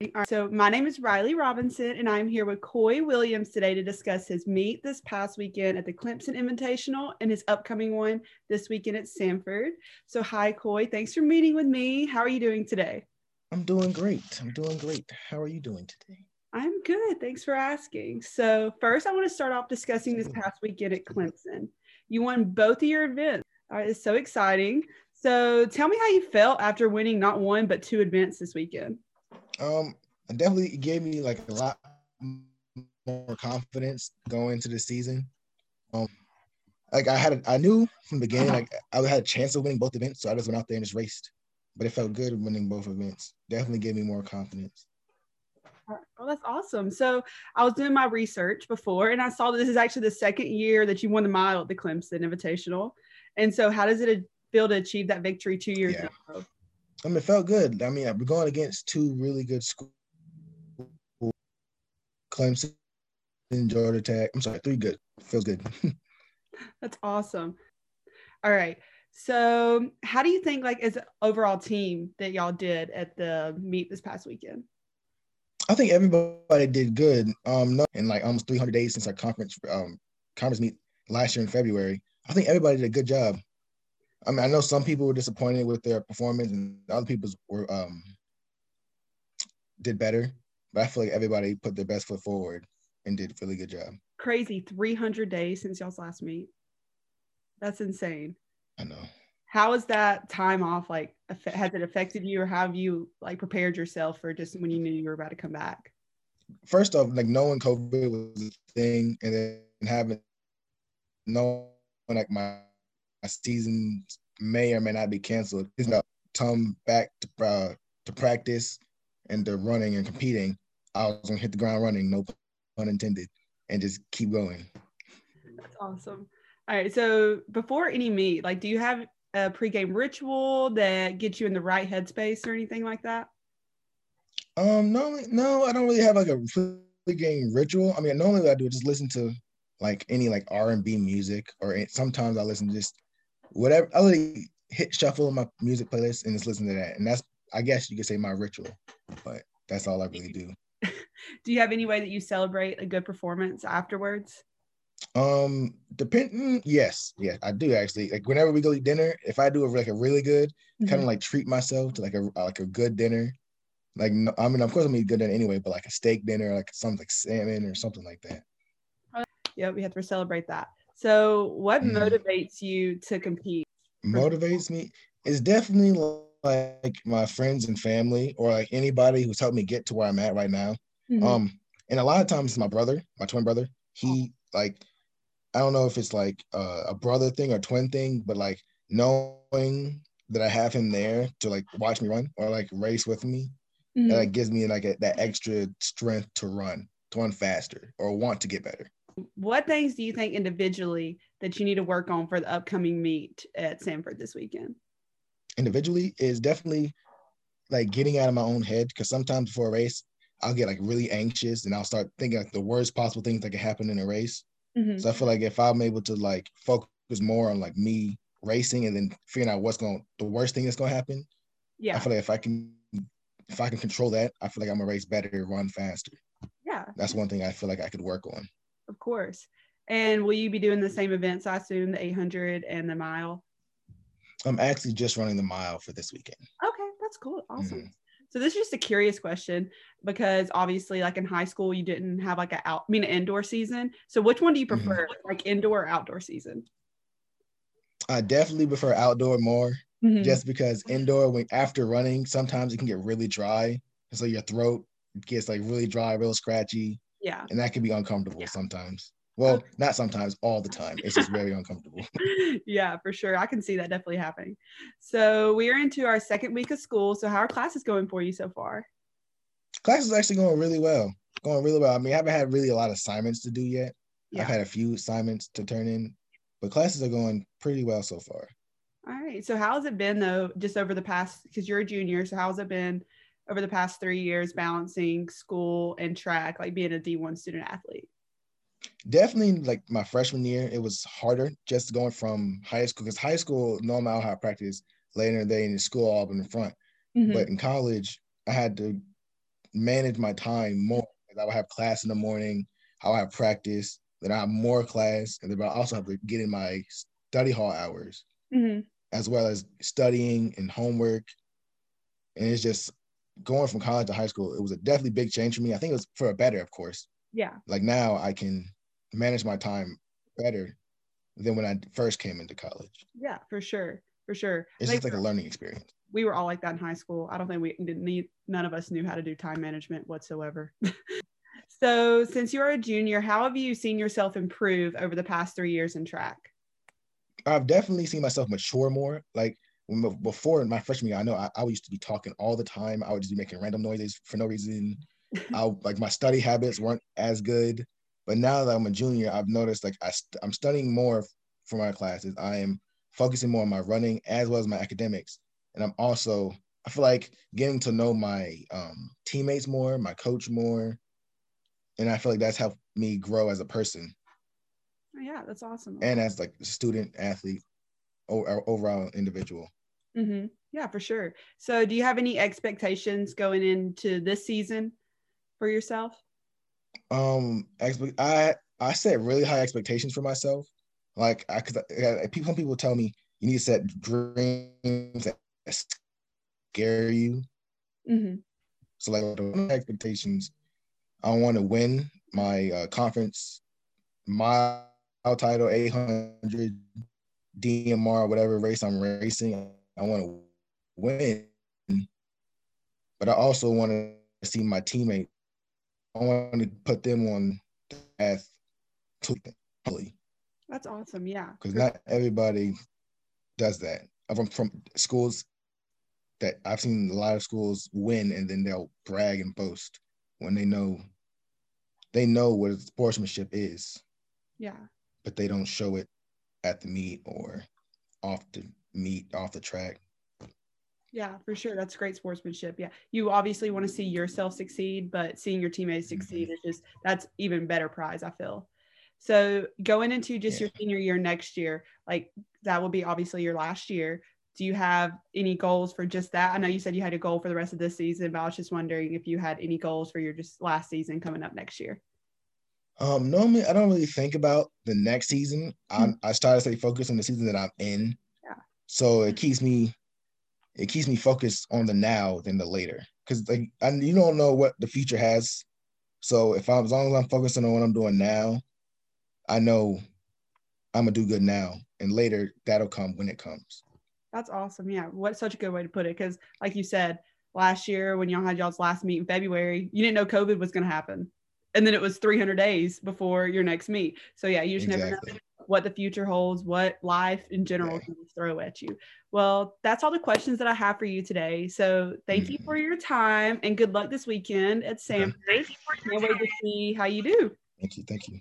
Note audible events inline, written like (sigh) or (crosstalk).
All right, so my name is Riley Robinson, and I'm here with Coy Williams today to discuss his meet this past weekend at the Clemson Invitational and his upcoming one this weekend at Samford. So, hi, Coy. Thanks for meeting with me. How are you doing today? I'm doing great. I'm doing great. How are you doing today? I'm good. Thanks for asking. So, first, I want to start off discussing this past weekend at Clemson. You won both of your events. All right, it's so exciting. So, tell me how you felt after winning not one but two events this weekend. Um, it definitely gave me like a lot more confidence going into the season. Um, like I had, a, I knew from the beginning, like I had a chance of winning both events, so I just went out there and just raced. But it felt good winning both events. Definitely gave me more confidence. Oh, that's awesome. So I was doing my research before and I saw that this is actually the second year that you won the mile at the Clemson Invitational. And so how does it feel to achieve that victory two years yeah. ago? I mean, it felt good. I mean, we're going against two really good schools, Clemson and Georgia Tech. I'm sorry, three good. Feels good. (laughs) That's awesome. All right. So, how do you think, like, as an overall team that y'all did at the meet this past weekend? I think everybody did good. Um, no, in like almost 300 days since our conference um conference meet last year in February, I think everybody did a good job. I mean, I know some people were disappointed with their performance, and other people were um did better. But I feel like everybody put their best foot forward and did a really good job. Crazy, 300 days since y'all's last meet. That's insane. I know. How is that time off like? Has it affected you, or have you like prepared yourself for just when you knew you were about to come back? First off, like knowing COVID was a thing, and then having knowing like my season may or may not be canceled. It's about come back to uh, to practice and to running and competing. I was gonna hit the ground running, no pun intended, and just keep going. That's awesome. All right. So before any meet, like, do you have a pregame ritual that gets you in the right headspace or anything like that? Um, no, no, I don't really have like a pregame ritual. I mean, normally I do just listen to like any like R and B music, or sometimes I listen to just whatever. I really hit shuffle my music playlist and just listen to that, and that's I guess you could say my ritual, but that's all I really do. (laughs) do you have any way that you celebrate a good performance afterwards? Um, depending, yes, yes, I do actually. Like whenever we go eat dinner, if I do a, like a really good, mm-hmm. kind of like treat myself to like a like a good dinner. Like no, I mean, of course I'm eat good dinner anyway, but like a steak dinner, like something like salmon or something like that. Yeah, we have to celebrate that. So, what mm. motivates you to compete? Motivates me is definitely like my friends and family, or like anybody who's helped me get to where I'm at right now. Mm-hmm. Um, and a lot of times, my brother, my twin brother, he like, I don't know if it's like uh, a brother thing or twin thing, but like knowing that I have him there to like watch me run or like race with me, mm-hmm. that like, gives me like a, that extra strength to run, to run faster, or want to get better what things do you think individually that you need to work on for the upcoming meet at Samford this weekend? Individually is definitely like getting out of my own head because sometimes before a race, I'll get like really anxious and I'll start thinking like the worst possible things that could happen in a race. Mm-hmm. So I feel like if I'm able to like focus more on like me racing and then figuring out what's going the worst thing that's going to happen. Yeah. I feel like if I can if I can control that, I feel like I'm gonna race better, run faster. Yeah. That's one thing I feel like I could work on. Of course. And will you be doing the same events, I assume, the 800 and the mile? I'm actually just running the mile for this weekend. Okay, that's cool. Awesome. Mm-hmm. So this is just a curious question because obviously, like in high school, you didn't have like a out, I mean, an indoor season. So which one do you mm-hmm. prefer, mm-hmm. like indoor or outdoor season? I definitely prefer outdoor more, mm-hmm. just because indoor, when after running, sometimes it can get really dry, so your throat gets like really dry, real scratchy. Yeah. And that can be uncomfortable yeah. sometimes. Well, not sometimes, all the time. It's just very uncomfortable. (laughs) yeah, for sure. I can see that definitely happening. So we are into our second week of school. So how are classes going for you so far? Class is actually going really well. Going really well. I mean, I haven't had really a lot of assignments to do yet. Yeah. I've had a few assignments to turn in, but classes are going pretty well so far. All right. So how has it been though, just over the past because you're a junior, so how has it been over the past three years balancing school and track, like being a D1 student athlete? Definitely, like my freshman year, it was harder just going from high school because high school, normal I'll have practice later in the day in the school all up in the front. Mm-hmm. But in college, I had to manage my time more. I would have class in the morning, I would have practice, then I have more class, and then I also have to get in my study hall hours, mm-hmm. as well as studying and homework. And it's just going from college to high school. It was a definitely big change for me. I think it was for a better, of course. Yeah. Like now, I can manage my time better than when I first came into college. Yeah, for sure, for sure. It's just like a learning experience we were all like that in high school. I don't think we didn't need, none of us knew how to do time management whatsoever. (laughs) so, since you are a junior, how have you seen yourself improve over the past three years in track? I've definitely seen myself mature more. Like before in my freshman year, I know I, I used to be talking all the time. I would just be making random noises for no reason. (laughs) I like my study habits weren't as good. But now that I'm a junior, I've noticed like I st- I'm studying more for my classes. I am focusing more on my running as well as my academics and I'm also I feel like getting to know my um, teammates more, my coach more, and I feel like that's helped me grow as a person. Yeah, that's awesome. And as like a student, athlete, or overall individual. Mm-hmm. Yeah, for sure. So, do you have any expectations going into this season for yourself? Um, I I set really high expectations for myself. Like, I because people some people tell me you need to set dreams that scare you. Mm-hmm. So like the expectations, I want to win my uh, conference mile title 800 DMR whatever race I'm racing. I want to win, but I also want to see my teammate. I want to put them on the path to That's awesome. Yeah. Because not everybody does that. I'm from schools that I've seen a lot of schools win and then they'll brag and boast when they know they know what sportsmanship is. Yeah. But they don't show it at the meet or off the meet, off the track. Yeah, for sure. That's great sportsmanship. Yeah. You obviously want to see yourself succeed, but seeing your teammates mm-hmm. succeed mm-hmm. is just that's even better prize, I feel. So going into just yeah. your senior year next year, like that will be obviously your last year do you have any goals for just that? I know you said you had a goal for the rest of this season, but I was just wondering if you had any goals for your just last season coming up next year. Um, normally I don't really think about the next season. Mm-hmm. I I start to stay focused on the season that I'm in. So it mm-hmm. keeps me it keeps me focused on the now than the later. Cause like and you don't know what the future has. So if I'm as long as I'm focusing on what I'm doing now, I know I'm gonna do good now. And later that'll come when it comes. That's awesome. Yeah. What such a good way to put it. Cause like you said, last year when y'all had y'all's last meet in February, you didn't know COVID was going to happen. And then it was 300 days before your next meet. So yeah, you just exactly. never know what the future holds, what life in general yeah. can throw at you. Well, that's all the questions that I have for you today. So thank mm. you for your time and good luck this weekend at Samford. Can't wait to see how you do. Thank you. Thank you.